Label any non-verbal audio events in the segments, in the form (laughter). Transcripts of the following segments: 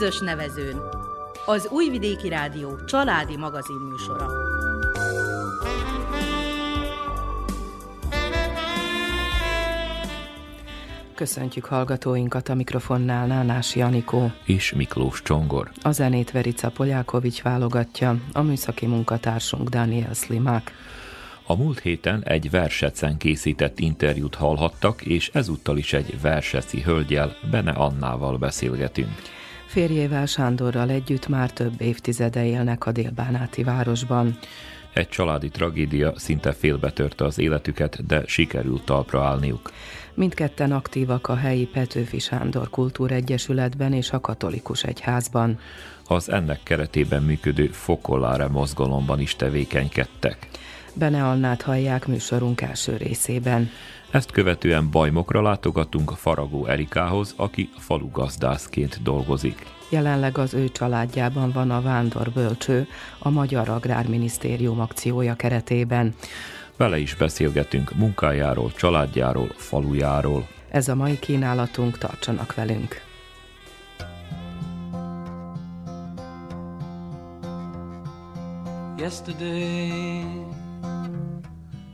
közös nevezőn. Az Újvidéki Rádió családi magazinműsora. Köszöntjük hallgatóinkat a mikrofonnál Nánás Janikó és Miklós Csongor. A zenét Verica Polyákovics válogatja, a műszaki munkatársunk Daniel Slimák. A múlt héten egy versecen készített interjút hallhattak, és ezúttal is egy verseci hölgyel, Bene Annával beszélgetünk. Férjével Sándorral együtt már több évtizede élnek a délbánáti városban. Egy családi tragédia szinte félbetörte az életüket, de sikerült talpra állniuk. Mindketten aktívak a helyi Petőfi Sándor Kultúregyesületben és a katolikus egyházban. Az ennek keretében működő Fokolára mozgalomban is tevékenykedtek. Bene Annát hallják műsorunk első részében. Ezt követően Bajmokra látogatunk Faragó Erikához, aki falugazdászként dolgozik. Jelenleg az ő családjában van a Vándor Bölcső, a Magyar Agrárminisztérium akciója keretében. Vele is beszélgetünk munkájáról, családjáról, falujáról. Ez a mai kínálatunk, tartsanak velünk! Yesterday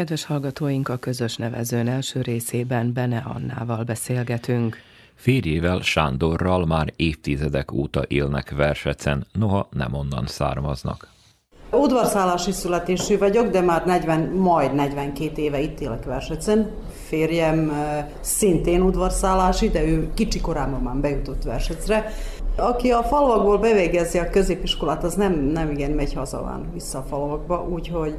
Kedves hallgatóink, a közös nevezőn első részében Bene Annával beszélgetünk. Férjével Sándorral már évtizedek óta élnek Versecen, noha nem onnan származnak. Udvarszállási születésű vagyok, de már 40, majd 42 éve itt élek Versecen. Férjem szintén udvarszállási, de ő kicsi korában már bejutott Versecre. Aki a falvakból bevégezi a középiskolát, az nem, nem igen megy hazaván vissza a falvakba, úgyhogy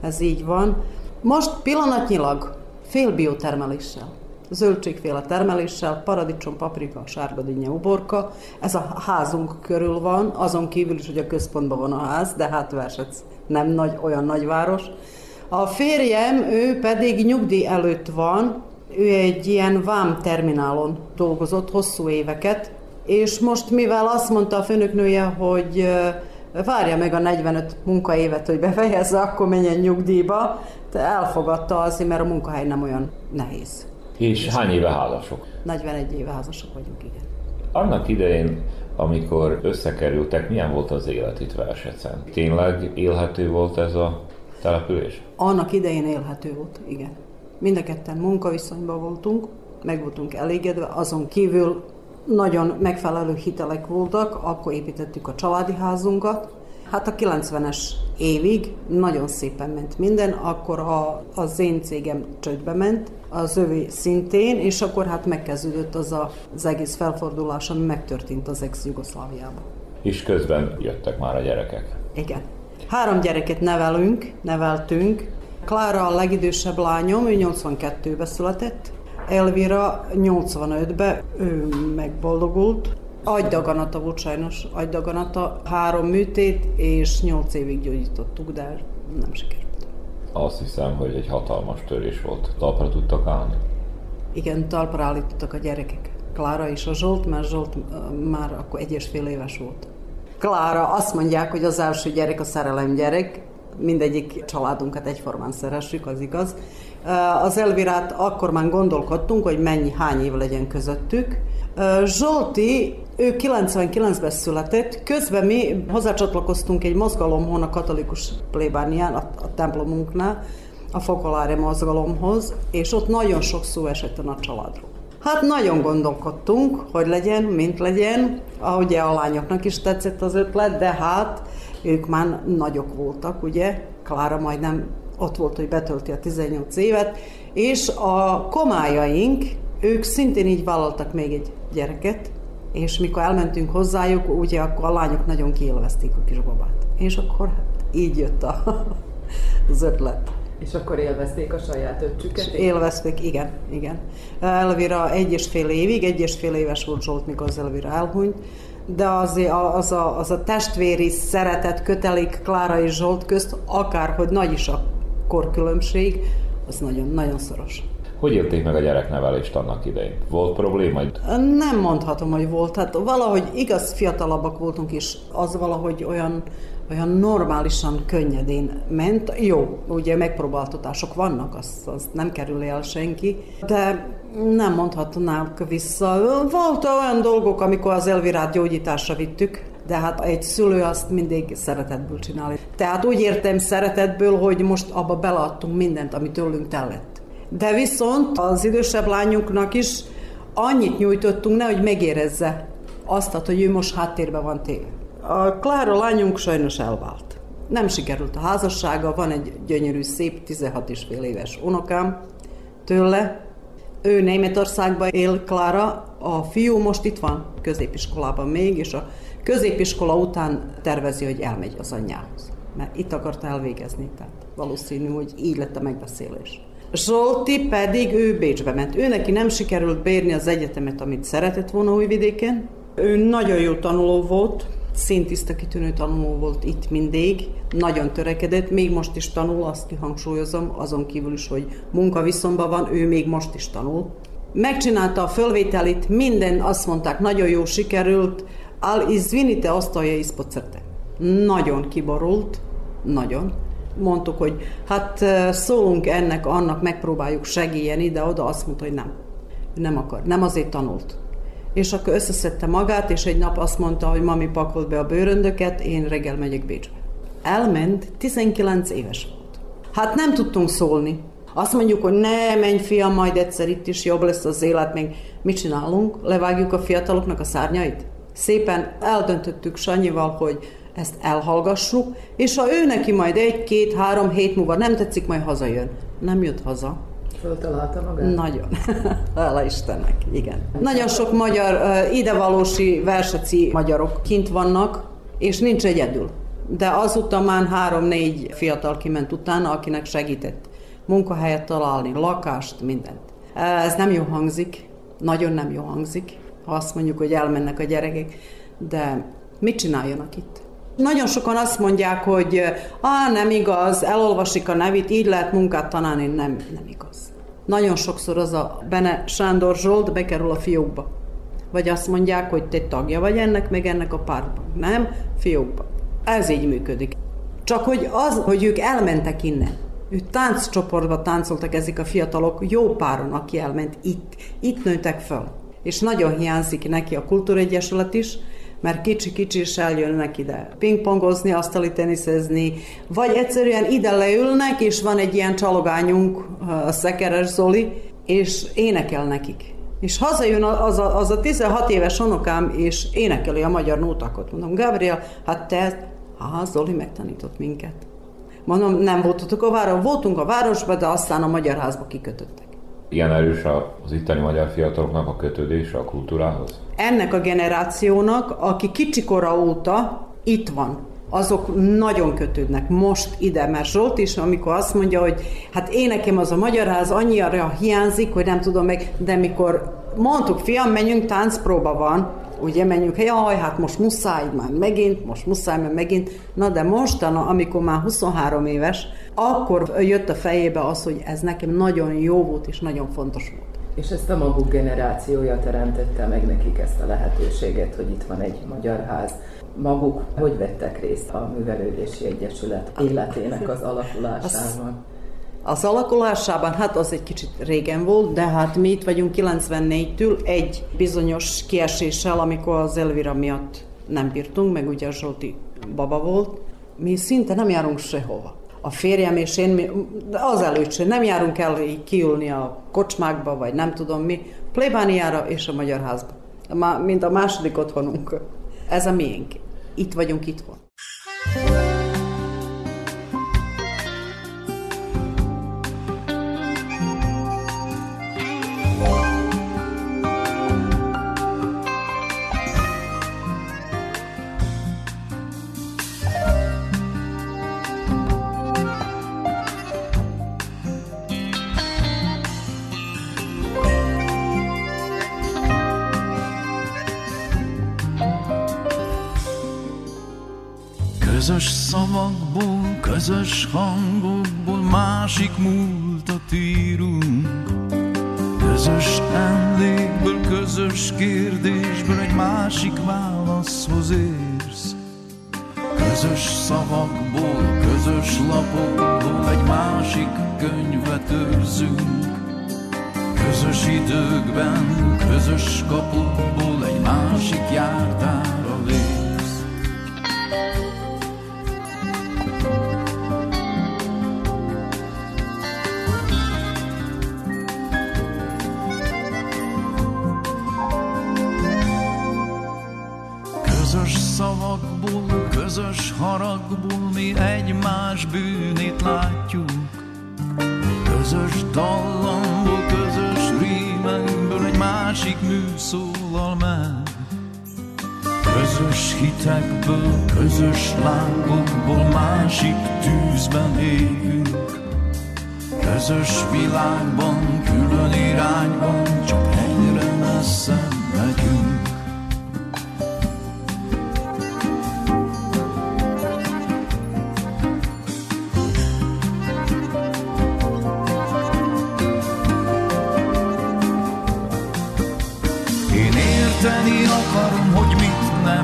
ez így van. Most pillanatnyilag fél biotermeléssel, zöldségféle termeléssel, paradicsom, paprika, sárga dinnye, uborka. Ez a házunk körül van, azon kívül is, hogy a központban van a ház, de hát Versec nem nagy, olyan nagyváros. A férjem, ő pedig nyugdíj előtt van, ő egy ilyen vám terminálon dolgozott hosszú éveket, és most mivel azt mondta a főnöknője, hogy várja meg a 45 munkaévet, hogy befejezze, akkor menjen nyugdíjba, elfogadta azért, mert a munkahely nem olyan nehéz. És hány éve házasok? 41 éve házasok vagyunk, igen. Annak idején, amikor összekerültek, milyen volt az élet itt Versecen? Tényleg élhető volt ez a település? Annak idején élhető volt, igen. Mind a ketten munkaviszonyban voltunk, meg voltunk elégedve, azon kívül nagyon megfelelő hitelek voltak, akkor építettük a családi házunkat. Hát a 90-es évig nagyon szépen ment minden, akkor a, az én cégem csődbe ment, az övé szintén, és akkor hát megkezdődött az a, az egész felfordulás, ami megtörtént az ex-Jugoszláviában. És közben jöttek már a gyerekek. Igen. Három gyereket nevelünk, neveltünk. Klára a legidősebb lányom, ő 82-ben született. Elvira 85-ben, ő megboldogult. Agydaganata volt sajnos, agydaganata. Három műtét, és 8 évig gyógyítottuk, de nem sikerült. Azt hiszem, hogy egy hatalmas törés volt. Talpra tudtak állni? Igen, talpra állítottak a gyerekek. Klára és a Zsolt, mert Zsolt már akkor egy és fél éves volt. Klára, azt mondják, hogy az első gyerek a szerelem gyerek, mindegyik családunkat egyformán szeressük, az igaz. Az Elvirát akkor már gondolkodtunk, hogy mennyi, hány év legyen közöttük. Zsolti, ő 99-ben született, közben mi hozzácsatlakoztunk egy mozgalomhoz a katolikus plébánián, a, a templomunknál, a Fokolári mozgalomhoz, és ott nagyon sok szó esett a családról. Hát nagyon gondolkodtunk, hogy legyen, mint legyen. Ahogy a lányoknak is tetszett az ötlet, de hát ők már nagyok voltak, ugye? Klára majdnem ott volt, hogy betölti a 18 évet, és a komájaink, ők szintén így vállaltak még egy gyereket, és mikor elmentünk hozzájuk, ugye akkor a lányok nagyon kiélvezték a kisbabát. És akkor hát így jött a, (laughs) az ötlet. És akkor élvezték a saját öccsüket? Élvezték, igen, igen. Elvira egy és fél évig, egy és fél éves volt Zsolt, mikor az Elvira elhunyt, de az, az, a, az a testvéri szeretet, kötelék Klára és Zsolt közt, akárhogy nagy is a korkülönbség, az nagyon, nagyon szoros. Hogy élték meg a gyereknevelést annak idején? Volt probléma? Nem mondhatom, hogy volt. Hát valahogy igaz fiatalabbak voltunk is, az valahogy olyan olyan normálisan, könnyedén ment. Jó, ugye megpróbáltatások vannak, azt, azt nem kerül el senki, de nem mondhatnánk vissza. Volt olyan dolgok, amikor az Elvirát gyógyításra vittük, de hát egy szülő azt mindig szeretetből csinálja. Tehát úgy értem szeretetből, hogy most abba beleadtunk mindent, ami tőlünk tellett. De viszont az idősebb lányunknak is annyit nyújtottunk, nehogy megérezze azt, hogy ő most háttérben van téve. A Klára lányunk sajnos elvált. Nem sikerült a házassága, van egy gyönyörű, szép, 16 és fél éves unokám tőle. Ő Németországban él, Klára, a fiú most itt van, középiskolában még, és a középiskola után tervezi, hogy elmegy az anyjához. Mert itt akart elvégezni, tehát valószínű, hogy így lett a megbeszélés. Zsolti pedig ő Bécsbe ment. Ő neki nem sikerült bérni az egyetemet, amit szeretett volna Újvidéken. Ő nagyon jó tanuló volt, szintiszta kitűnő tanuló volt itt mindig, nagyon törekedett, még most is tanul, azt kihangsúlyozom, azon kívül is, hogy munkaviszonyban van, ő még most is tanul. Megcsinálta a fölvételit, minden azt mondták, nagyon jó sikerült, al izvinite osztalja ispocete. Nagyon kiborult, nagyon. Mondtuk, hogy hát szólunk ennek, annak, megpróbáljuk segíteni, de oda azt mondta, hogy nem. Nem akar, nem azért tanult és akkor összeszedte magát, és egy nap azt mondta, hogy mami pakolt be a bőröndöket, én reggel megyek Bécsbe. Elment, 19 éves volt. Hát nem tudtunk szólni. Azt mondjuk, hogy ne, menj fiam, majd egyszer itt is jobb lesz az élet, még mit csinálunk? Levágjuk a fiataloknak a szárnyait? Szépen eldöntöttük Sanyival, hogy ezt elhallgassuk, és ha ő neki majd egy, két, három hét múlva nem tetszik, majd hazajön. Nem jött haza. Föltalálta magát? Nagyon. (laughs) Hála Istennek, igen. Nagyon sok magyar, idevalósi verseci magyarok kint vannak, és nincs egyedül. De azután már három-négy fiatal kiment utána, akinek segített munkahelyet találni, lakást, mindent. Ez nem jó hangzik, nagyon nem jó hangzik, ha azt mondjuk, hogy elmennek a gyerekek, de mit csináljanak itt? Nagyon sokan azt mondják, hogy ah, nem igaz, elolvasik a nevét, így lehet munkát tanálni, nem, nem igaz. Nagyon sokszor az a Bene Sándor Zsolt bekerül a fiókba. Vagy azt mondják, hogy te tagja vagy ennek, meg ennek a pártban. Nem, fiókba. Ez így működik. Csak hogy az, hogy ők elmentek innen, ők tánccsoportba táncoltak ezek a fiatalok, jó páron, aki elment itt, itt nőtek föl. És nagyon hiányzik neki a kultúregyesület is, mert kicsi-kicsi is eljönnek ide pingpongozni, asztali teniszezni, vagy egyszerűen ide leülnek, és van egy ilyen csalogányunk, a Szekeres Zoli, és énekel nekik. És hazajön az a, az a 16 éves unokám, és énekeli a magyar nótákat. Mondom, Gabriel, hát te, ha Zoli megtanított minket. Mondom, nem voltatok a városban, voltunk a városban, de aztán a magyar házba kikötöttek. Ilyen erős az itteni magyar fiataloknak a kötődése a kultúrához? Ennek a generációnak, aki kicsikora óta itt van, azok nagyon kötődnek most ide, mert Zsolt is, amikor azt mondja, hogy hát én nekem az a magyar ház annyira hiányzik, hogy nem tudom meg, de mikor mondtuk, fiam, menjünk, táncpróba van, ugye menjünk, jaj, hát most muszáj már megint, most muszáj már megint, na de mostana, amikor már 23 éves, akkor jött a fejébe az, hogy ez nekem nagyon jó volt és nagyon fontos volt. És ezt a maguk generációja teremtette meg nekik ezt a lehetőséget, hogy itt van egy magyar ház. Maguk hogy vettek részt a Művelődési Egyesület életének az alakulásában? Az alakulásában, hát az egy kicsit régen volt, de hát mi itt vagyunk 94-től egy bizonyos kieséssel, amikor az Elvira miatt nem bírtunk, meg ugye a Zsolti baba volt. Mi szinte nem járunk sehova. A férjem és én, az előtt sem, nem járunk el kiülni a kocsmákba, vagy nem tudom mi, plébániára és a Magyar Házba. Mint a második otthonunk. Ez a miénk. Itt vagyunk itthon. Közös könyvet őrzünk. Közös időkben, közös kapukból egy másik jártára lép. szavakból, közös haragból mi egymás bűnét látjuk. Dallamból, közös rímekből egy másik mű szólal meg. Közös hitekből, közös lángokból másik tűzben égünk. Közös világban, külön irányban, csak egyre messze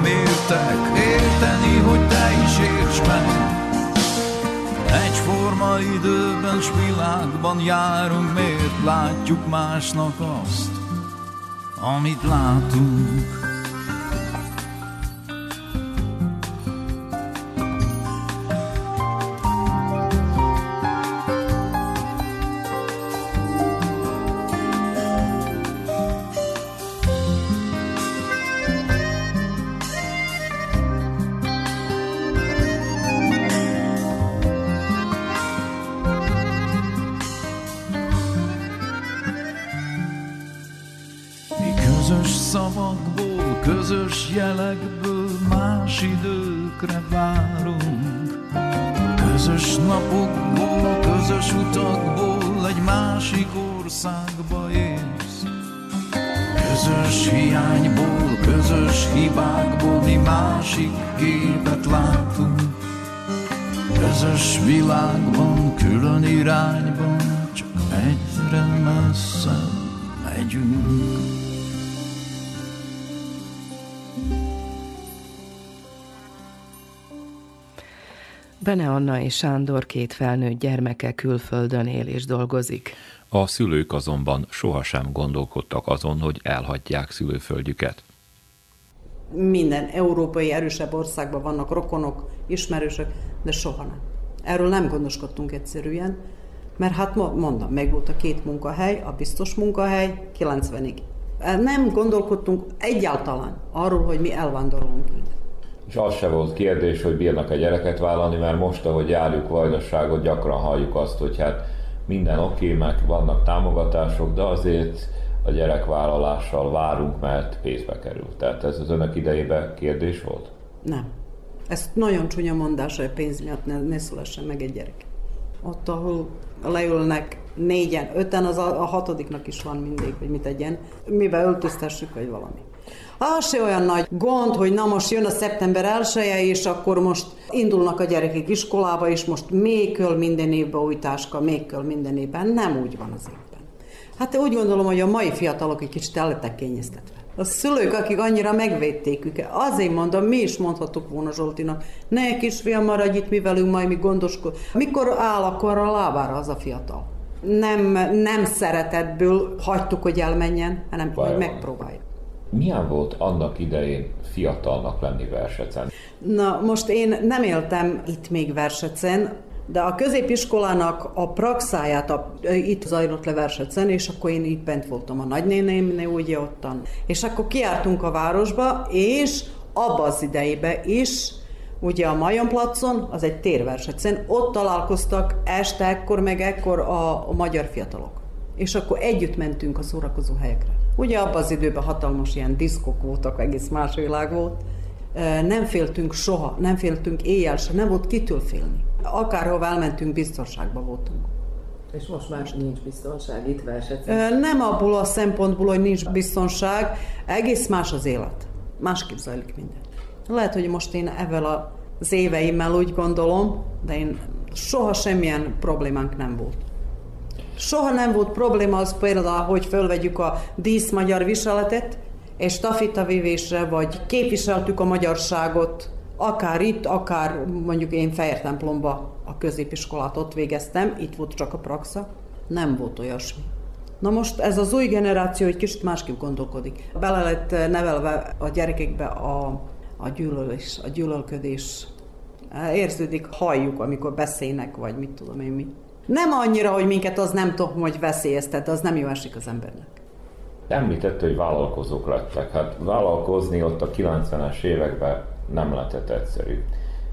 értek, érteni, hogy te is érts meg. Egyforma időben s világban járunk, miért látjuk másnak azt, amit látunk. Közös szavakból, közös jelekből más időkre várunk. Közös napokból, közös utakból egy másik országba érsz. Közös hiányból, közös hibákból mi másik képet látunk. Közös világban, külön irányban, csak egyre messzebb megyünk. Bene Anna és Sándor két felnőtt gyermeke külföldön él és dolgozik. A szülők azonban sohasem gondolkodtak azon, hogy elhagyják szülőföldjüket. Minden európai erősebb országban vannak rokonok, ismerősök, de soha nem. Erről nem gondoskodtunk egyszerűen, mert hát mondom, meg volt a két munkahely, a biztos munkahely 90-ig. Nem gondolkodtunk egyáltalán arról, hogy mi elvándorolunk innen és az se volt kérdés, hogy bírnak egy gyereket vállalni, mert most, ahogy járjuk vajdaságot, gyakran halljuk azt, hogy hát minden oké, okay, meg vannak támogatások, de azért a gyerekvállalással várunk, mert pénzbe kerül. Tehát ez az önök idejében kérdés volt? Nem. Ez nagyon csúnya mondás, hogy a pénz miatt ne, ne szülessen meg egy gyerek. Ott, ahol leülnek négyen, öten, az a, a hatodiknak is van mindig, hogy mit tegyen, mivel öltöztessük, vagy valami. Az se olyan nagy gond, hogy na most jön a szeptember elsője, és akkor most indulnak a gyerekek iskolába, és most még köl minden évben új táska, még köl minden évben. Nem úgy van az évben. Hát úgy gondolom, hogy a mai fiatalok egy kicsit el lettek kényeztetve. A szülők, akik annyira megvédték őket, azért mondom, mi is mondhatok volna Zsoltinak, ne kisfiam maradj itt mi velünk, majd mi gondoskod. Mikor áll akkor a lábára az a fiatal? Nem, nem szeretetből hagytuk, hogy elmenjen, hanem hogy megpróbáljuk. Milyen volt annak idején fiatalnak lenni Versecen? Na, most én nem éltem itt még Versecen, de a középiskolának a praxáját a, itt zajlott le Versecen, és akkor én itt bent voltam a nagynénémnél, ugye ottan. És akkor kiártunk a városba, és abba az idejébe is, ugye a Majonplacon, az egy térversecen, ott találkoztak este ekkor meg ekkor a, a magyar fiatalok. És akkor együtt mentünk a szórakozó helyekre. Ugye abban az időben hatalmas ilyen diszkok voltak, egész más világ volt. Nem féltünk soha, nem féltünk éjjel se, nem volt kitől félni. Akárhova elmentünk, biztonságban voltunk. És most már nincs biztonság itt verset? Nem abból a szempontból, hogy nincs biztonság, egész más az élet. Másképp zajlik minden. Lehet, hogy most én ezzel az éveimmel úgy gondolom, de én soha semmilyen problémánk nem volt. Soha nem volt probléma az például, hogy fölvegyük a dísz magyar viseletet, és stafitavívésre, vagy képviseltük a magyarságot, akár itt, akár mondjuk én Fehér templomba a középiskolát ott végeztem, itt volt csak a praxa, nem volt olyasmi. Na most ez az új generáció egy kicsit másképp gondolkodik. Bele lett nevelve a gyerekekbe a, a gyűlölés, a gyűlölködés. Érződik, halljuk, amikor beszélnek, vagy mit tudom én mi. Nem annyira, hogy minket az nem tudom, hogy veszélyeztet, az nem jó esik az embernek. Említette, hogy vállalkozók lettek. Hát vállalkozni ott a 90-es években nem lehetett egyszerű.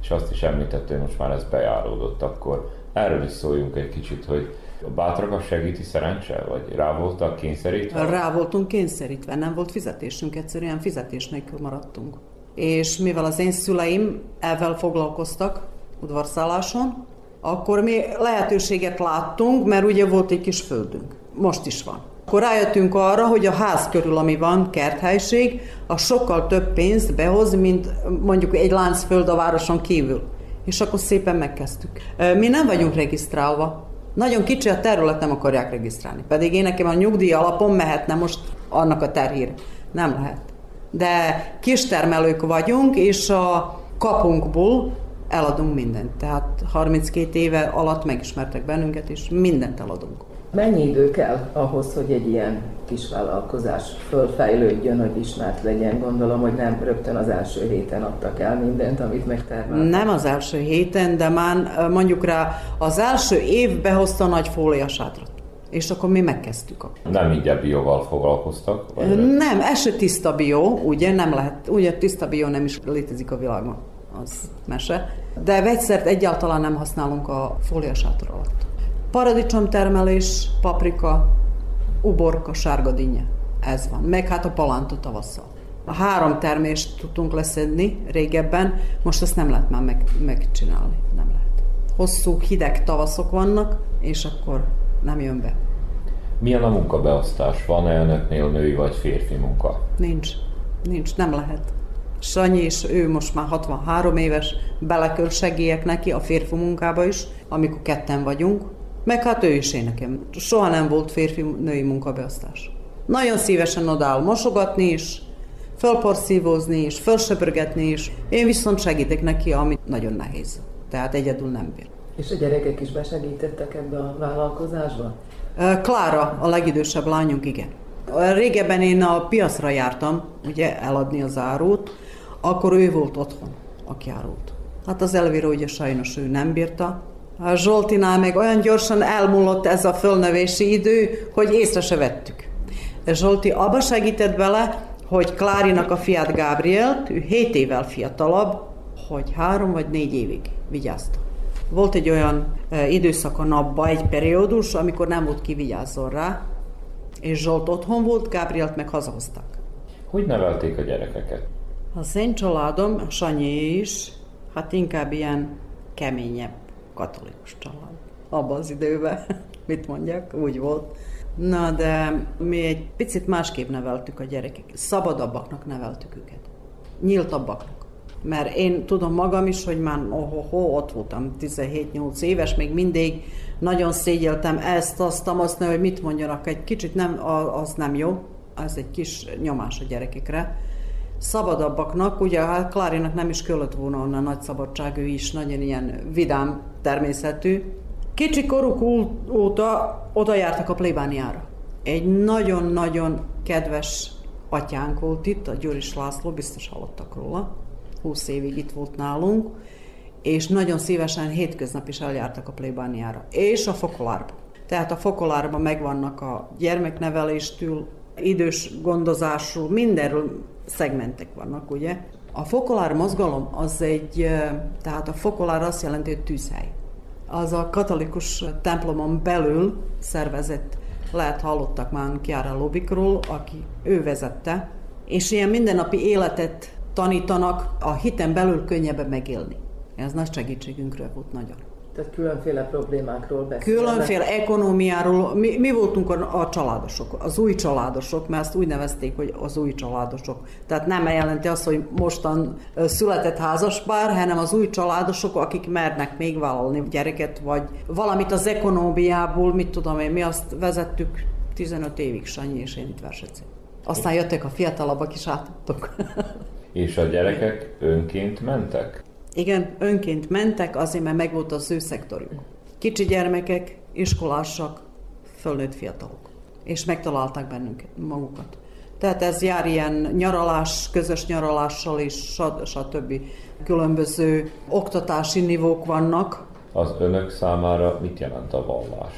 És azt is említette, hogy most már ez bejáródott, akkor erről is szóljunk egy kicsit, hogy a bátrakat segíti szerencse, vagy rá voltak kényszerítve? Rá voltunk kényszerítve, nem volt fizetésünk, egyszerűen fizetés nélkül maradtunk. És mivel az én szüleim ezzel foglalkoztak udvarszálláson, akkor mi lehetőséget láttunk, mert ugye volt egy kis földünk. Most is van. Akkor rájöttünk arra, hogy a ház körül, ami van, kerthelység, a sokkal több pénzt behoz, mint mondjuk egy láncföld a városon kívül. És akkor szépen megkezdtük. Mi nem vagyunk regisztrálva. Nagyon kicsi a terület, nem akarják regisztrálni. Pedig én nekem a nyugdíj alapon mehetne most annak a terhír. Nem lehet. De kistermelők vagyunk, és a kapunkból eladunk mindent. Tehát 32 éve alatt megismertek bennünket, és mindent eladunk. Mennyi idő kell ahhoz, hogy egy ilyen kis vállalkozás fölfejlődjön, hogy ismert legyen? Gondolom, hogy nem rögtön az első héten adtak el mindent, amit megtermeltek. Nem az első héten, de már mondjuk rá az első év behozta a nagy fóliasátrat. És akkor mi megkezdtük. Nem így bióval foglalkoztak? Vagy nem, ez se tiszta bió, ugye nem lehet, ugye tiszta bió nem is létezik a világban, az mese. De vegyszert egyáltalán nem használunk a fóliasátor alatt paradicsomtermelés, paprika, uborka, sárga dinnye. Ez van. Meg hát a palánta tavasszal. A három termést tudtunk leszedni régebben, most ezt nem lehet már meg, megcsinálni. Nem lehet. Hosszú, hideg tavaszok vannak, és akkor nem jön be. Milyen a munkabeosztás? Van-e önöknél női vagy férfi munka? Nincs. Nincs, nem lehet. Sanyi és ő most már 63 éves, bele segélyek neki a férfi munkába is, amikor ketten vagyunk, meg hát ő is én nekem. Soha nem volt férfi-női munkabeosztás. Nagyon szívesen odáll mosogatni is, fölporszívózni is, fölsöpörgetni is. Én viszont segítek neki, ami nagyon nehéz. Tehát egyedül nem bír. És a gyerekek is besegítettek ebbe a vállalkozásba? Klára, a legidősebb lányunk, igen. Régebben én a piacra jártam, ugye eladni az árut, akkor ő volt otthon, aki árult. Hát az Elvira ugye sajnos ő nem bírta, a Zsoltinál meg olyan gyorsan elmúlott ez a fölnövési idő, hogy észre se vettük. Zsolti abba segített bele, hogy Klárinak a fiát Gábrielt, ő 7 évvel fiatalabb, hogy három vagy négy évig vigyázta. Volt egy olyan e, időszak a napba, egy periódus, amikor nem volt kivigyázzon rá, és Zsolt otthon volt, Gábrielt meg hazahoztak. Hogy nevelték a gyerekeket? Az én családom, a Sanyi is, Hát inkább ilyen keményebb katolikus család. Abban az időben, (laughs) mit mondjak, úgy volt. Na, de mi egy picit másképp neveltük a gyerekek. Szabadabbaknak neveltük őket. Nyíltabbaknak. Mert én tudom magam is, hogy már oh, oh, ott voltam 17-8 éves, még mindig nagyon szégyeltem ezt, azt, azt, hogy mit mondjanak. Egy kicsit nem, az nem jó, ez egy kis nyomás a gyerekekre. Szabadabbaknak, ugye hát Klárinak nem is kellett volna onnan nagy szabadság, ő is nagyon ilyen vidám természetű. Kicsi koruk óta oda jártak a plébániára. Egy nagyon-nagyon kedves atyánk volt itt, a Gyuris László, biztos hallottak róla. 20 évig itt volt nálunk, és nagyon szívesen hétköznap is eljártak a plébániára, és a fokolárba. Tehát a fokolárban megvannak a gyermekneveléstől, idős gondozásról, mindenről szegmentek vannak, ugye. A fokolár mozgalom az egy, tehát a fokolár azt jelenti, hogy tűzhely. Az a katolikus templomon belül szervezett, lehet hallottak már Chiara Lobikról, aki ő vezette, és ilyen mindennapi életet tanítanak, a hiten belül könnyebben megélni. Ez nagy segítségünkre volt nagyon. Tehát különféle problémákról beszélnek. Különféle ekonomiáról. Mi, mi voltunk a, a családosok, az új családosok, mert ezt úgy nevezték, hogy az új családosok. Tehát nem jelenti azt, hogy mostan született házaspár, hanem az új családosok, akik mernek még vállalni gyereket, vagy valamit az ekonomiából, mit tudom én, mi azt vezettük 15 évig, Sanyi és én itt versetszén. Aztán jöttek a fiatalabbak is átadtok. És a gyerekek önként mentek? Igen, önként mentek, azért, mert megvolt az ő szektorjuk. Kicsi gyermekek, iskolásak, fölnőtt fiatalok. És megtalálták bennünket, magukat. Tehát ez jár ilyen nyaralás, közös nyaralással is, stb. Különböző oktatási nivók vannak. Az önök számára mit jelent a vallás?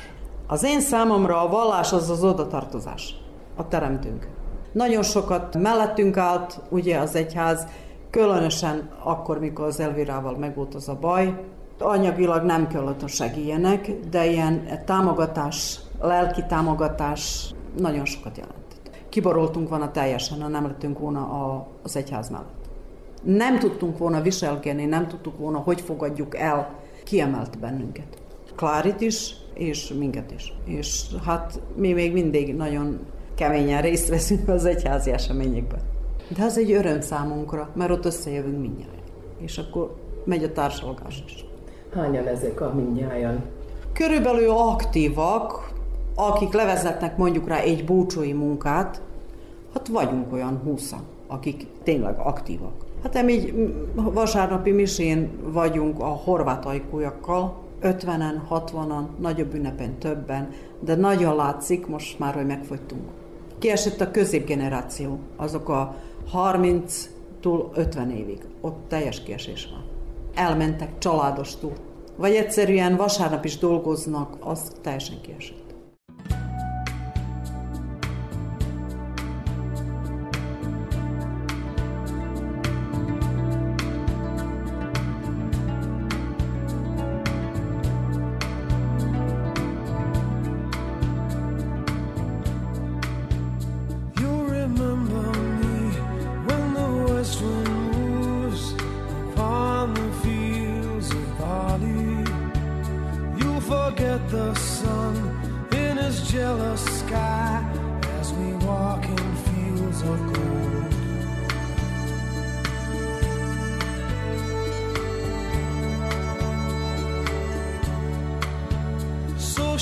Az én számomra a vallás az az odatartozás, a teremtünk. Nagyon sokat mellettünk állt, ugye az egyház, Különösen akkor, mikor az Elvirával megvolt az a baj, anyagilag nem kellett, hogy segíjenek, de ilyen támogatás, lelki támogatás nagyon sokat jelentett. Kiboroltunk volna teljesen, ha nem lettünk volna a, az egyház mellett. Nem tudtunk volna viselkedni, nem tudtuk volna, hogy fogadjuk el, kiemelt bennünket. Klárit is, és minket is. És hát mi még mindig nagyon keményen részt veszünk az egyházi eseményekben. De ez egy öröm számunkra, mert ott összejövünk mindjárt. És akkor megy a társalgás is. Hányan ezek a mindnyájan? Körülbelül aktívak, akik levezetnek mondjuk rá egy búcsói munkát, hát vagyunk olyan húszan, akik tényleg aktívak. Hát így vasárnapi misén vagyunk a horvát ajkújakkal, 50-en, 60-an, nagyobb ünnepen többen, de nagyon látszik most már, hogy megfogytunk. Kiesett a középgeneráció, azok a 30-tól 50 évig. Ott teljes kiesés van. Elmentek családostól. Vagy egyszerűen vasárnap is dolgoznak, az teljesen kiesett.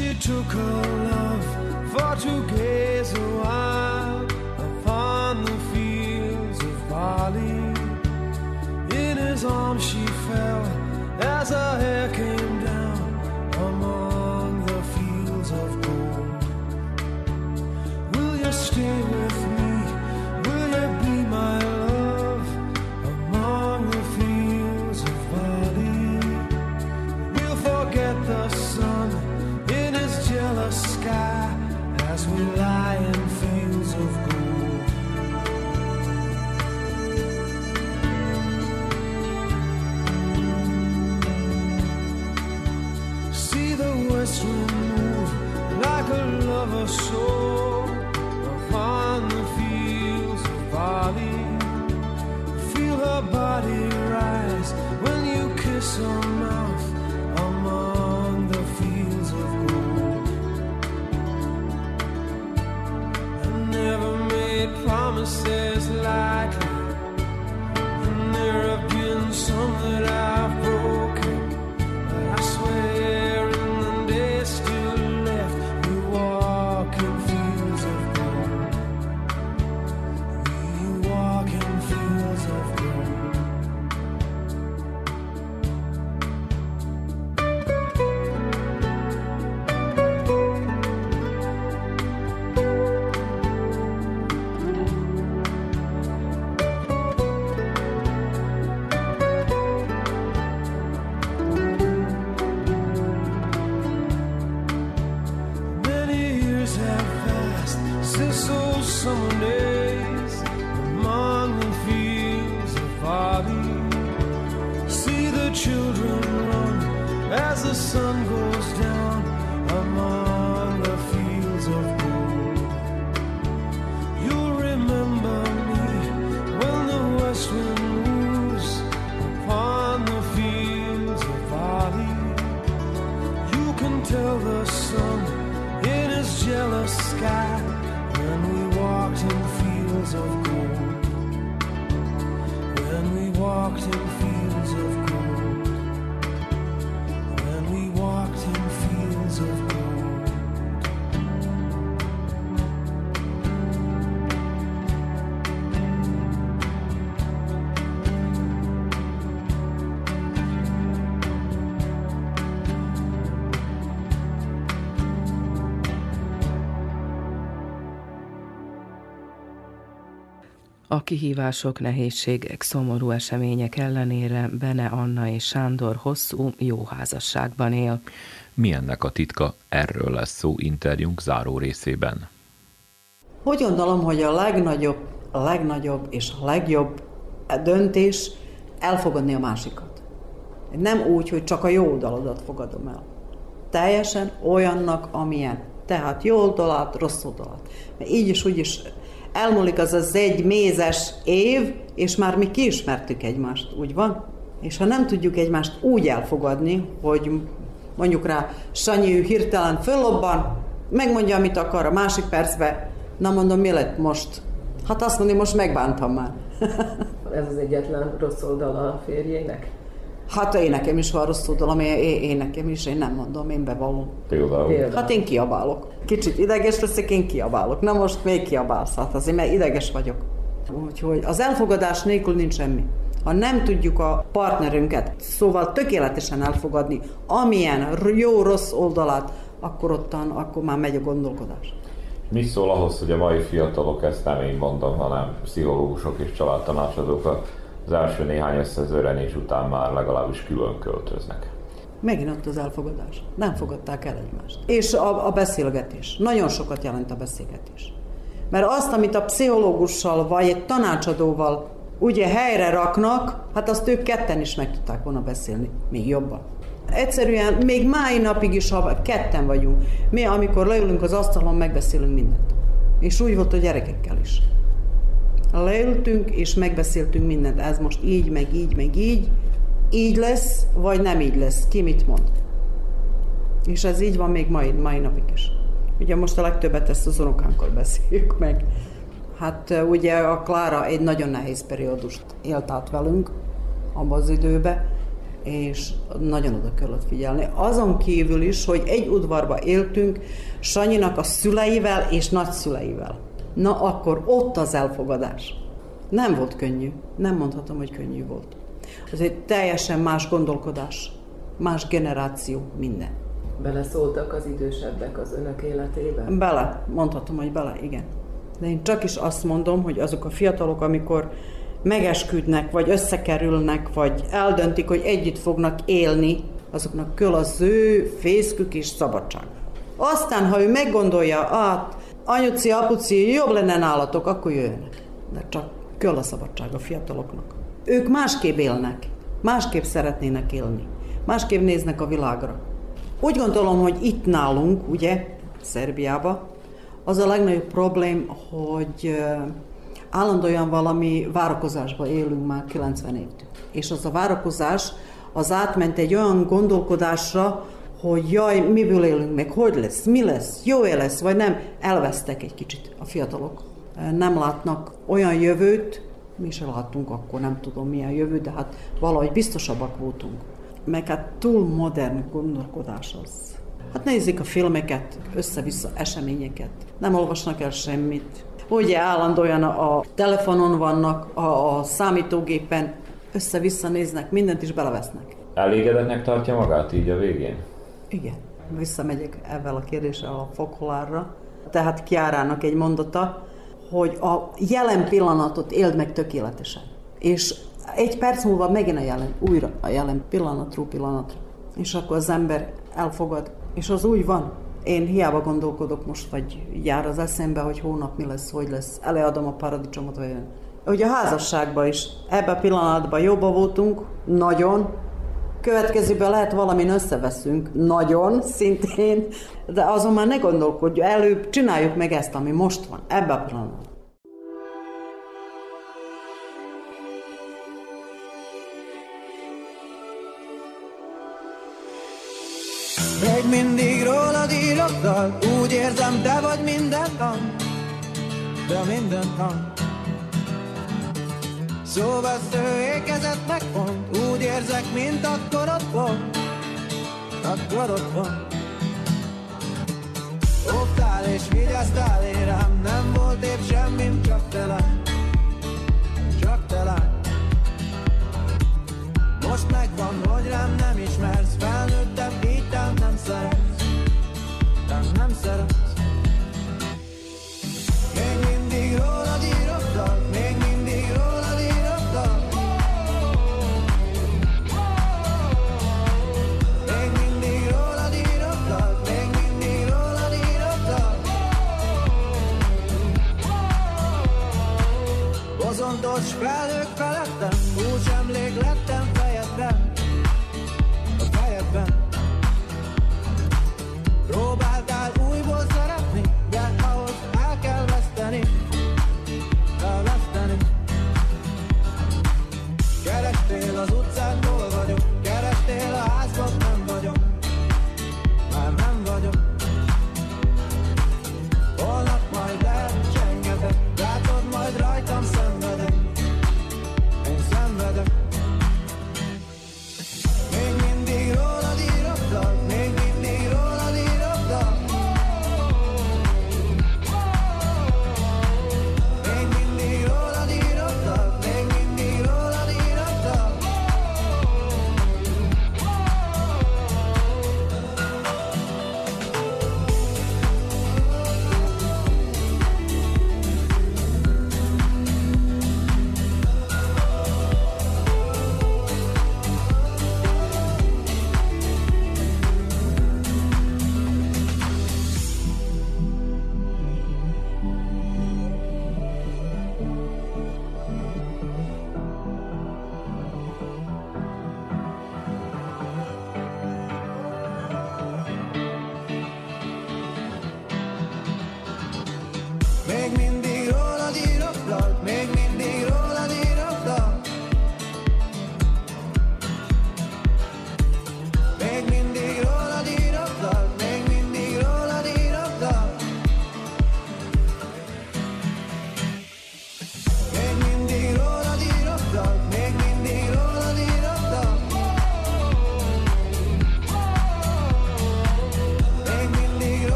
she took her love for to gaze while. A kihívások, nehézségek, szomorú események ellenére Bene Anna és Sándor hosszú, jó házasságban él. Mi ennek a titka? Erről lesz szó interjúnk záró részében. Hogy gondolom, hogy a legnagyobb, a legnagyobb és a legjobb döntés elfogadni a másikat. Nem úgy, hogy csak a jó oldaladat fogadom el. Teljesen olyannak, amilyen. Tehát jó oldalát, rossz oldalát. Mert így is, úgy is elmúlik az az egy mézes év, és már mi kiismertük egymást, úgy van? És ha nem tudjuk egymást úgy elfogadni, hogy mondjuk rá Sanyi hirtelen föllobban, megmondja, amit akar a másik percben, na mondom, mi lett most? Hát azt mondja, most megbántam már. (laughs) Ez az egyetlen rossz oldala a férjének? Hát én nekem is van rossz oldalom, én, én, én nekem is, én nem mondom, én bevallom. Például. Például. Hát én kiabálok. Kicsit ideges leszek, én kiabálok. Na most még kiabálsz, hát azért, mert ideges vagyok. Úgyhogy az elfogadás nélkül nincs semmi. Ha nem tudjuk a partnerünket, szóval tökéletesen elfogadni, amilyen jó-rossz oldalát, akkor ottan, akkor már megy a gondolkodás. Mi szól ahhoz, hogy a mai fiatalok, ezt nem én mondom, hanem pszichológusok és családtanácsadók az első néhány összezőrenés után már legalábbis külön költöznek. Megint ott az elfogadás. Nem fogadták el egymást. És a, a beszélgetés. Nagyon sokat jelent a beszélgetés. Mert azt, amit a pszichológussal vagy egy tanácsadóval ugye helyre raknak, hát azt ők ketten is meg tudták volna beszélni. Még jobban. Egyszerűen még mai napig is, ha ketten vagyunk, mi amikor leülünk az asztalon, megbeszélünk mindent. És úgy volt a gyerekekkel is. Leültünk és megbeszéltünk mindent. Ez most így, meg így, meg így. Így lesz, vagy nem így lesz. Ki mit mond. És ez így van még mai, mai napig is. Ugye most a legtöbbet ezt az unokánkkal beszéljük meg. Hát ugye a Klára egy nagyon nehéz periódust élt át velünk abban az időben, és nagyon oda kellett figyelni. Azon kívül is, hogy egy udvarba éltünk Sanyinak a szüleivel és nagyszüleivel. Na akkor ott az elfogadás. Nem volt könnyű. Nem mondhatom, hogy könnyű volt. Ez egy teljesen más gondolkodás, más generáció, minden. Beleszóltak az idősebbek az önök életébe? Bele, mondhatom, hogy bele, igen. De én csak is azt mondom, hogy azok a fiatalok, amikor megesküdnek, vagy összekerülnek, vagy eldöntik, hogy együtt fognak élni, azoknak köl az ő fészkük és szabadság. Aztán, ha ő meggondolja, át, anyuci, apuci, jobb lenne nálatok, akkor jöjjenek. De csak köl a szabadság a fiataloknak. Ők másképp élnek, másképp szeretnének élni, másképp néznek a világra. Úgy gondolom, hogy itt nálunk, ugye, Szerbiába, az a legnagyobb problém, hogy állandóan valami várakozásba élünk már 90 évtől. És az a várakozás az átment egy olyan gondolkodásra, hogy jaj, miből élünk meg, hogy lesz, mi lesz, jó-e lesz, vagy nem, elvesztek egy kicsit a fiatalok. Nem látnak olyan jövőt, mi se láttunk akkor, nem tudom milyen jövő, de hát valahogy biztosabbak voltunk. Meg hát túl modern gondolkodás az. Hát nézik a filmeket, össze-vissza eseményeket, nem olvasnak el semmit. Ugye állandóan a telefonon vannak, a, a számítógépen, össze-vissza néznek, mindent is belevesznek. Elégedetnek tartja magát így a végén? Igen. Visszamegyek ezzel a kérdéssel a fokholárra. Tehát Kiárának egy mondata, hogy a jelen pillanatot éld meg tökéletesen. És egy perc múlva megint a jelen, újra a jelen pillanatról pillanatra. És akkor az ember elfogad. És az úgy van. Én hiába gondolkodok most, vagy jár az eszembe, hogy hónap mi lesz, hogy lesz. Eleadom a paradicsomot, vagy. Ugye a házasságban is ebben a pillanatban jobban voltunk, nagyon, következőben lehet valamin összeveszünk, nagyon szintén, de azon már ne gondolkodj, előbb csináljuk meg ezt, ami most van, ebben a pillanatban. Még mindig rólad írok úgy érzem, te vagy minden hang, de minden hang. Szóvesztő ékezett meg pont, úgy érzek, mint akkor ott volt, akkor ott volt. Óvtál és vigyáztál én rám, nem volt épp semmi, csak te lány, csak te lány. Most megvan, hogy rám nem ismersz, felnőttem, így nem szeretsz, nem szeretsz. Fontos felők felettem, úgy emlék lettem fejedben, a fejedben. Próbáltál újból szeretni, de ahhoz el kell veszteni, kell veszteni. Kerestél az utcán,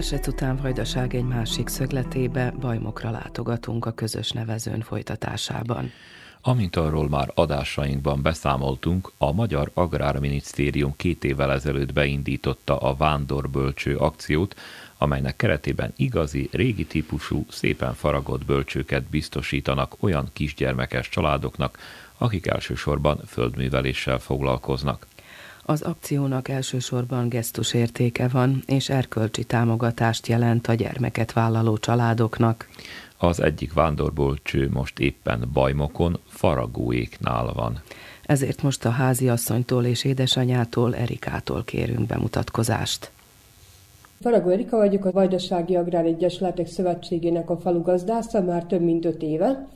Versec után Vajdaság egy másik szögletébe, bajmokra látogatunk a közös nevezőn folytatásában. Amint arról már adásainkban beszámoltunk, a Magyar Agrárminisztérium két évvel ezelőtt beindította a Vándorbölcső akciót, amelynek keretében igazi, régi típusú, szépen faragott bölcsőket biztosítanak olyan kisgyermekes családoknak, akik elsősorban földműveléssel foglalkoznak. Az akciónak elsősorban gesztus értéke van, és erkölcsi támogatást jelent a gyermeket vállaló családoknak. Az egyik vándorbolcső most éppen Bajmokon, Faragóéknál van. Ezért most a háziasszonytól és édesanyától, Erikától kérünk bemutatkozást. Faragó Erika vagyok, a Vajdasági Agrár Egyesületek Szövetségének a falu gazdásza már több mint öt éve.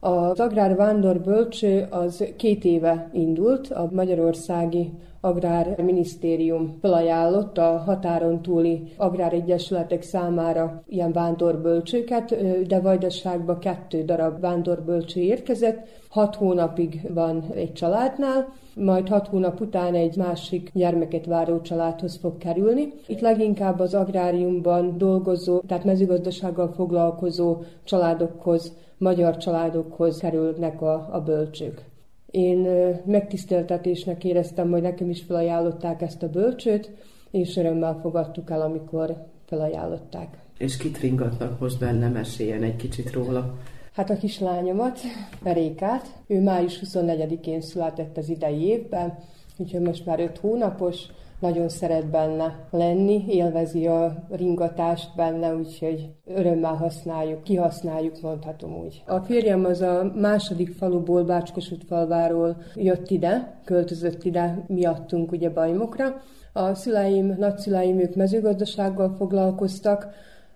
Az Agrár Vándor Bölcső az két éve indult, a Magyarországi Agrárminisztérium felajánlott a határon túli agráregyesületek számára ilyen vándorbölcsőket, de Vajdaságba kettő darab vándorbölcső érkezett. Hat hónapig van egy családnál, majd hat hónap után egy másik gyermeket váró családhoz fog kerülni. Itt leginkább az agráriumban dolgozó, tehát mezőgazdasággal foglalkozó családokhoz, magyar családokhoz kerülnek a, a bölcsők. Én megtiszteltetésnek éreztem, hogy nekem is felajánlották ezt a bölcsőt, és örömmel fogadtuk el, amikor felajánlották. És kit ringatnak most benne, meséljen egy kicsit róla. Hát a kislányomat, Verékát, ő május 24-én született az idei évben, úgyhogy most már 5 hónapos, nagyon szeret benne lenni, élvezi a ringatást benne, úgyhogy örömmel használjuk, kihasználjuk, mondhatom úgy. A férjem az a második faluból, Bácskosút falváról jött ide, költözött ide miattunk ugye Bajmokra. A szüleim, nagyszüleim, ők mezőgazdasággal foglalkoztak,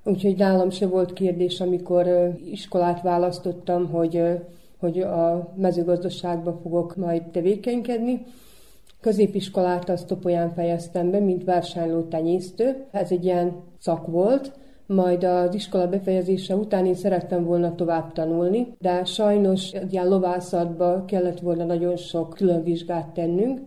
úgyhogy nálam se volt kérdés, amikor iskolát választottam, hogy, hogy a mezőgazdaságba fogok majd tevékenykedni. Középiskolát azt Topolyán fejeztem be, mint vásárló tenyésztő. Ez egy ilyen szak volt, majd az iskola befejezése után én szerettem volna tovább tanulni, de sajnos ilyen lovászatba kellett volna nagyon sok külön vizsgát tennünk,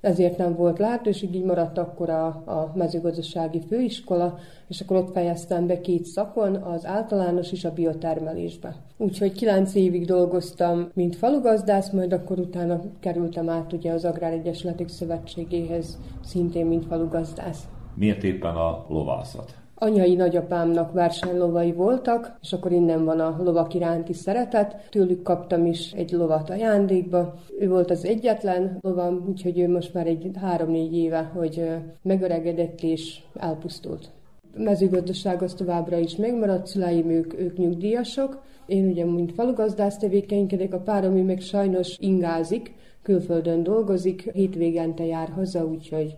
ezért nem volt lehetőség, így maradt akkor a, a mezőgazdasági főiskola, és akkor ott fejeztem be két szakon, az általános és a biotermelésbe. Úgyhogy kilenc évig dolgoztam, mint falugazdász, majd akkor utána kerültem át ugye az Agráregyesületek Szövetségéhez, szintén mint falugazdász. Miért éppen a lovászat? Anyai nagyapámnak versenylovai voltak, és akkor innen van a lovak iránti szeretet. Tőlük kaptam is egy lovat ajándékba. Ő volt az egyetlen lovam, úgyhogy ő most már egy három-négy éve, hogy megöregedett és elpusztult. A mezőgazdaság az továbbra is megmaradt, szüleim ők, ők nyugdíjasok. Én ugye, mint falugazdász tevékenykedek, a párom ő meg sajnos ingázik, külföldön dolgozik, hétvégente jár haza, úgyhogy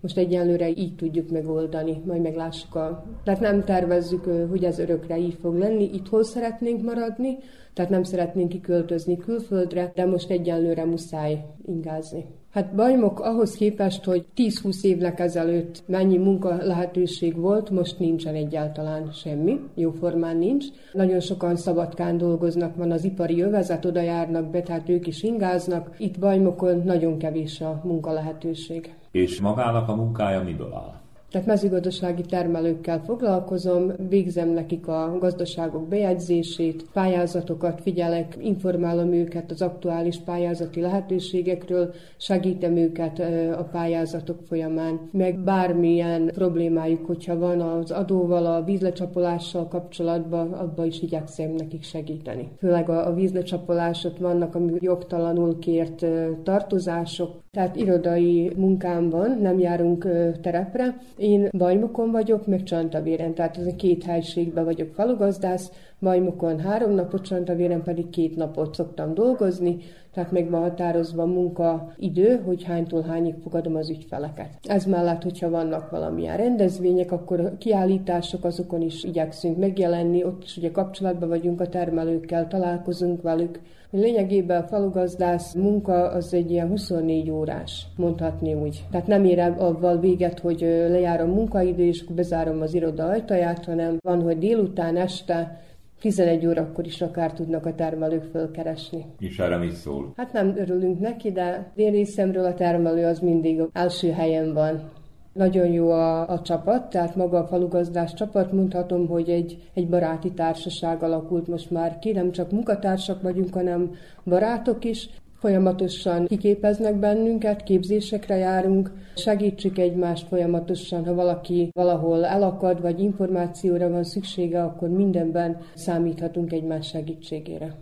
most egyenlőre így tudjuk megoldani, majd meglássuk a... Tehát nem tervezzük, hogy ez örökre így fog lenni, itthon szeretnénk maradni, tehát nem szeretnénk kiköltözni külföldre, de most egyenlőre muszáj ingázni. Hát bajmok ahhoz képest, hogy 10-20 évnek ezelőtt mennyi munka lehetőség volt, most nincsen egyáltalán semmi, jóformán nincs. Nagyon sokan szabadkán dolgoznak, van az ipari övezet, oda járnak be, tehát ők is ingáznak. Itt bajmokon nagyon kevés a munka lehetőség. És magának a munkája miből áll? Tehát mezőgazdasági termelőkkel foglalkozom, végzem nekik a gazdaságok bejegyzését, pályázatokat figyelek, informálom őket az aktuális pályázati lehetőségekről, segítem őket a pályázatok folyamán, meg bármilyen problémájuk, hogyha van az adóval, a vízlecsapolással kapcsolatban, abba is igyekszem nekik segíteni. Főleg a, a vízlecsapolások vannak, ami jogtalanul kért tartozások, tehát irodai munkám van, nem járunk terepre, én Bajmokon vagyok, meg Csantavéren, tehát ez a két helységben vagyok falugazdász, Bajmokon három napot, Csantavéren pedig két napot szoktam dolgozni, tehát meg van határozva a munkaidő, hogy hánytól hányig fogadom az ügyfeleket. Ez mellett, hogyha vannak valamilyen rendezvények, akkor kiállítások, azokon is igyekszünk megjelenni, ott is ugye kapcsolatban vagyunk a termelőkkel, találkozunk velük, Lényegében a falugazdász munka az egy ilyen 24 órás, mondhatni úgy. Tehát nem érem avval véget, hogy lejár a munkaidő, és bezárom az iroda ajtaját, hanem van, hogy délután, este 11 órakor is akár tudnak a termelők fölkeresni. És erre mit szól? Hát nem örülünk neki, de én részemről a termelő az mindig első helyen van. Nagyon jó a, a csapat, tehát maga a falugazdás csapat, mondhatom, hogy egy, egy baráti társaság alakult most már ki, nem csak munkatársak vagyunk, hanem barátok is. Folyamatosan kiképeznek bennünket, képzésekre járunk, segítsük egymást folyamatosan, ha valaki valahol elakad, vagy információra van szüksége, akkor mindenben számíthatunk egymás segítségére.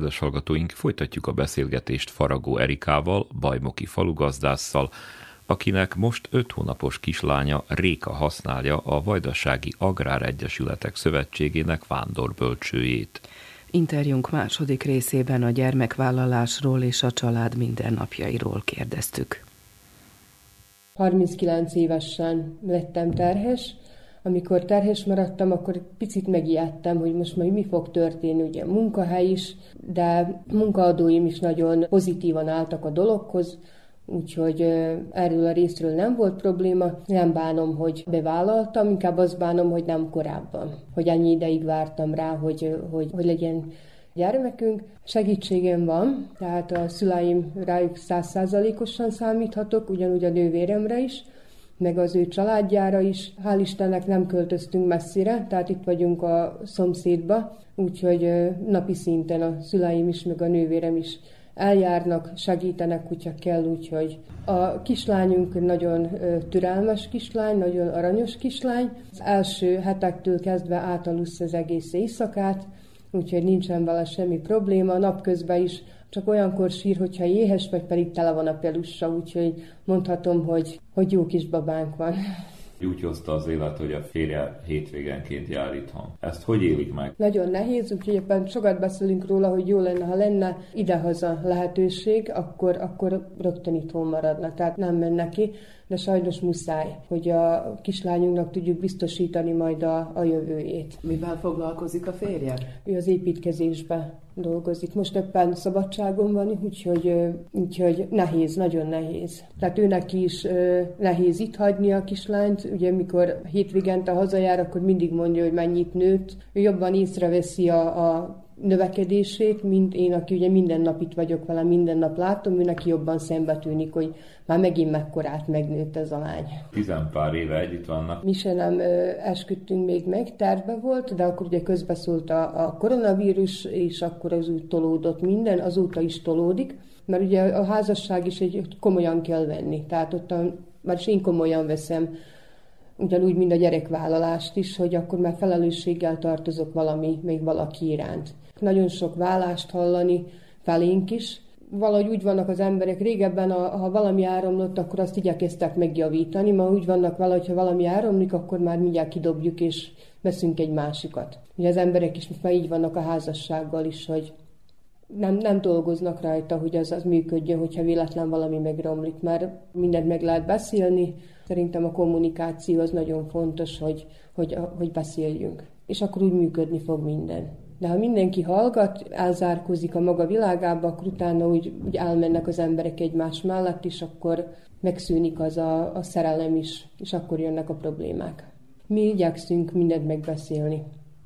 Kedves hallgatóink, folytatjuk a beszélgetést Faragó Erikával, Bajmoki falugazdásszal, akinek most öt hónapos kislánya Réka használja a Vajdasági Agráregyesületek Szövetségének vándorbölcsőjét. Interjúnk második részében a gyermekvállalásról és a család mindennapjairól kérdeztük. 39 évesen lettem terhes, amikor terhes maradtam, akkor picit megijedtem, hogy most majd mi fog történni, ugye munkahely is, de munkaadóim is nagyon pozitívan álltak a dologhoz, úgyhogy erről a részről nem volt probléma. Nem bánom, hogy bevállaltam, inkább azt bánom, hogy nem korábban, hogy ennyi ideig vártam rá, hogy, hogy, hogy legyen gyermekünk. Segítségem van, tehát a szüleim rájuk százszázalékosan számíthatok, ugyanúgy a nővéremre is, meg az ő családjára is. Hál' Istennek nem költöztünk messzire, tehát itt vagyunk a szomszédba, úgyhogy napi szinten a szüleim is, meg a nővérem is eljárnak, segítenek, hogyha kell, úgyhogy a kislányunk nagyon türelmes kislány, nagyon aranyos kislány. Az első hetektől kezdve átalusz az egész éjszakát, úgyhogy nincsen vele semmi probléma. Napközben is csak olyankor sír, hogyha éhes, vagy pedig tele van a pelussa, úgyhogy mondhatom, hogy, hogy jó kis babánk van. Úgy hozta az élet, hogy a férje hétvégenként jár itthon. Ezt hogy élik meg? Nagyon nehéz, úgyhogy éppen sokat beszélünk róla, hogy jó lenne, ha lenne idehaza lehetőség, akkor, akkor rögtön itthon maradna, tehát nem menne ki, de sajnos muszáj, hogy a kislányunknak tudjuk biztosítani majd a, a jövőjét. Mivel foglalkozik a férje? Ő az építkezésbe dolgozik. Most éppen szabadságon van, úgyhogy, úgyhogy nehéz, nagyon nehéz. Tehát őnek is nehéz itt hagyni a kislányt. Ugye, mikor hétvégente hazajár, akkor mindig mondja, hogy mennyit nőtt. Ő jobban észreveszi a, a növekedését, mint én, aki ugye minden nap itt vagyok vele, minden nap látom, ő neki jobban szembe tűnik, hogy már megint mekkorát megnőtt ez a lány. Tizen pár éve együtt vannak. Mi se nem ö, esküdtünk még meg, terve volt, de akkor ugye közbeszólt a, a koronavírus, és akkor az úgy tolódott minden, azóta is tolódik, mert ugye a házasság is egy komolyan kell venni, tehát ott a, már is én komolyan veszem, ugyanúgy, mint a gyerekvállalást is, hogy akkor már felelősséggel tartozok valami, még valaki iránt. Nagyon sok vállást hallani felénk is, valahogy úgy vannak az emberek, régebben, ha valami áramlott, akkor azt igyekeztek megjavítani, ma úgy vannak valahogy, ha valami áramlik, akkor már mindjárt kidobjuk, és veszünk egy másikat. Ugye az emberek is most már így vannak a házassággal is, hogy nem, nem dolgoznak rajta, hogy az, az működjön, hogyha véletlen valami megromlik, mert mindent meg lehet beszélni. Szerintem a kommunikáció az nagyon fontos, hogy, hogy, hogy beszéljünk. És akkor úgy működni fog minden. De ha mindenki hallgat, elzárkózik a maga világába, akkor utána úgy, úgy elmennek az emberek egymás mellett, és akkor megszűnik az a, a szerelem is, és akkor jönnek a problémák. Mi igyekszünk mindent megbeszélni.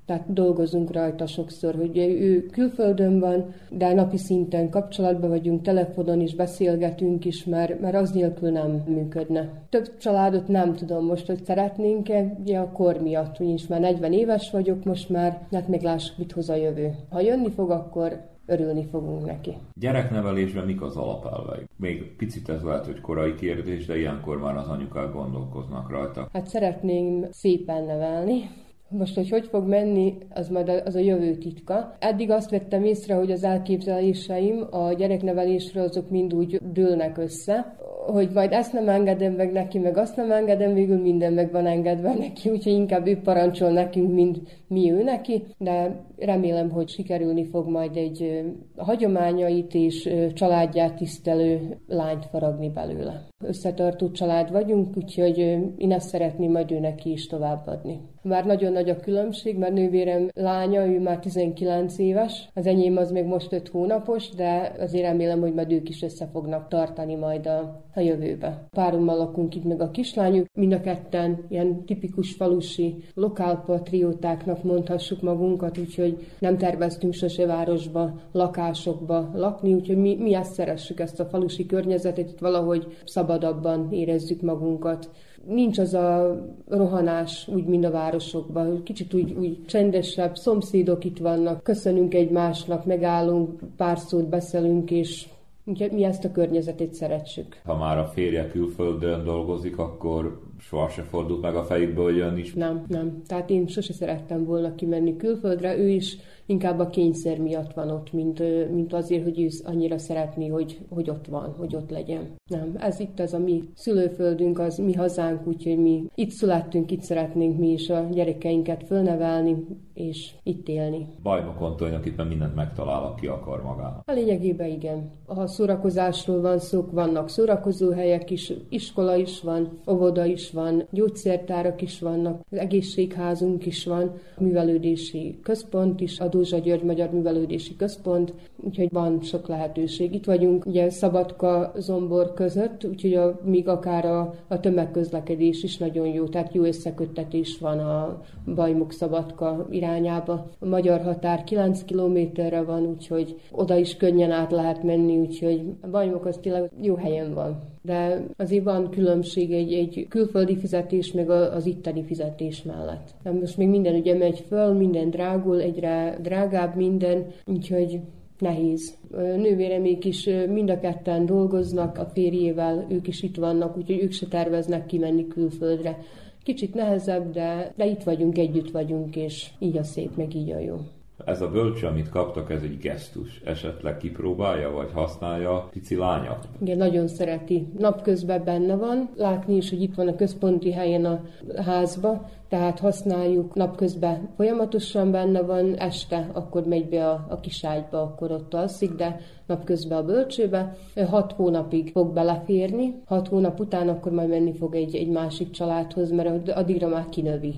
Tehát dolgozunk rajta sokszor, hogy ő külföldön van, de napi szinten kapcsolatban vagyunk, telefonon is beszélgetünk is, mert, mert az nélkül nem működne. Több családot nem tudom most, hogy szeretnénk-e, ugye a kor miatt, úgyis már 40 éves vagyok most már, hát még lássuk, mit hoz a jövő. Ha jönni fog, akkor örülni fogunk neki. Gyereknevelésben mik az alapelvei? Még picit ez lehet, hogy korai kérdés, de ilyenkor már az anyukák gondolkoznak rajta. Hát szeretném szépen nevelni, most, hogy hogy fog menni, az majd a, az a jövő titka. Eddig azt vettem észre, hogy az elképzeléseim a gyereknevelésről azok mind úgy dőlnek össze, hogy majd ezt nem engedem meg neki, meg azt nem engedem, végül minden meg van engedve neki, úgyhogy inkább ő parancsol nekünk, mint mi ő neki, de remélem, hogy sikerülni fog majd egy hagyományait és családját tisztelő lányt faragni belőle. Összetartó család vagyunk, úgyhogy én ezt szeretném majd ő neki is továbbadni. Már nagyon nagy a különbség, mert nővérem lánya, ő már 19 éves, az enyém az még most 5 hónapos, de azért remélem, hogy majd ők is össze fognak tartani majd a, a jövőbe. Párommal lakunk itt meg a kislányuk, mind a ketten ilyen tipikus falusi lokálpatriótáknak mondhassuk magunkat, úgyhogy nem terveztünk sose városba, lakásokba lakni, úgyhogy mi, mi ezt szeressük, ezt a falusi környezetet, itt valahogy szabadabban érezzük magunkat nincs az a rohanás úgy, mint a városokban. Kicsit úgy, úgy csendesebb, szomszédok itt vannak, köszönünk egymásnak, megállunk, pár szót beszélünk, és Úgyhogy mi ezt a környezetét szeretjük. Ha már a férje külföldön dolgozik, akkor soha fordult meg a fejükbe, hogy jön is? Nem, nem. Tehát én sose szerettem volna kimenni külföldre. Ő is inkább a kényszer miatt van ott, mint, mint azért, hogy ő annyira szeretné, hogy, hogy ott van, hogy ott legyen. Nem, ez itt az a mi szülőföldünk, az mi hazánk, úgyhogy mi itt születtünk, itt szeretnénk mi is a gyerekeinket fölnevelni, és itt élni. Bajnokon tulajdonképpen mindent megtalál, aki akar magának. A lényegében igen. Ha szórakozásról van szó, vannak szórakozóhelyek is, iskola is van, óvoda is van, gyógyszertárak is vannak, az egészségházunk is van, művelődési központ is, a Dózsa György Magyar Művelődési Központ, úgyhogy van sok lehetőség. Itt vagyunk ugye Szabadka, Zombor között, úgyhogy a, még akár a, a tömegközlekedés is nagyon jó, tehát jó összeköttetés van a Bajmok Szabadka irányába. A magyar határ 9 kilométerre van, úgyhogy oda is könnyen át lehet menni, úgyhogy a Bajmok az tényleg jó helyen van. De azért van különbség egy, egy külföldi fizetés meg az itteni fizetés mellett. De most még minden ugye megy föl, minden drágul, egyre drágább minden, úgyhogy nehéz. Nővéremék is mind a ketten dolgoznak a férjével, ők is itt vannak, úgyhogy ők se terveznek kimenni külföldre. Kicsit nehezebb, de, de itt vagyunk, együtt vagyunk, és így a szép, meg így a jó. Ez a bölcső, amit kaptak, ez egy gesztus. Esetleg kipróbálja, vagy használja pici lánya? Igen, nagyon szereti. Napközben benne van. Látni is, hogy itt van a központi helyen a házba, tehát használjuk napközben folyamatosan benne van, este akkor megy be a, a kiságyba, akkor ott alszik, de napközben a bölcsőbe. Hat hónapig fog beleférni, hat hónap után akkor majd menni fog egy, egy másik családhoz, mert addigra már kinövi,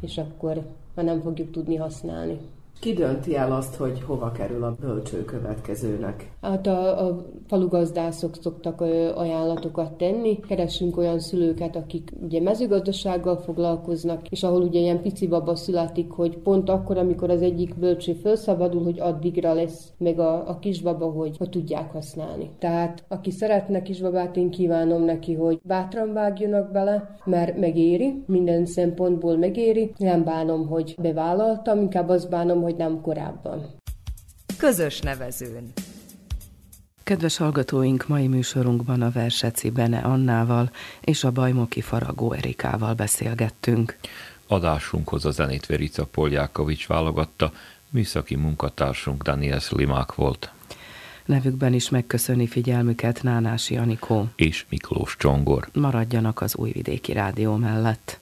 és akkor már nem fogjuk tudni használni. Ki dönti el azt, hogy hova kerül a bölcső következőnek? Hát a, a falugazdászok szoktak ajánlatokat tenni. Keresünk olyan szülőket, akik ugye mezőgazdasággal foglalkoznak, és ahol ugye ilyen pici baba születik, hogy pont akkor, amikor az egyik bölcső felszabadul, hogy addigra lesz meg a, a kisbaba, hogy, hogy tudják használni. Tehát aki szeretne kisbabát, én kívánom neki, hogy bátran vágjanak bele, mert megéri, minden szempontból megéri. Nem bánom, hogy bevállaltam, inkább azt bánom, hogy hogy nem korábban. Közös nevezőn. Kedves hallgatóink, mai műsorunkban a Verseci Bene Annával és a Bajmoki Faragó Erikával beszélgettünk. Adásunkhoz a zenét Verica Poljákovics válogatta, műszaki munkatársunk Daniel Slimák volt. Nevükben is megköszöni figyelmüket Nánási Anikó és Miklós Csongor. Maradjanak az Újvidéki Rádió mellett.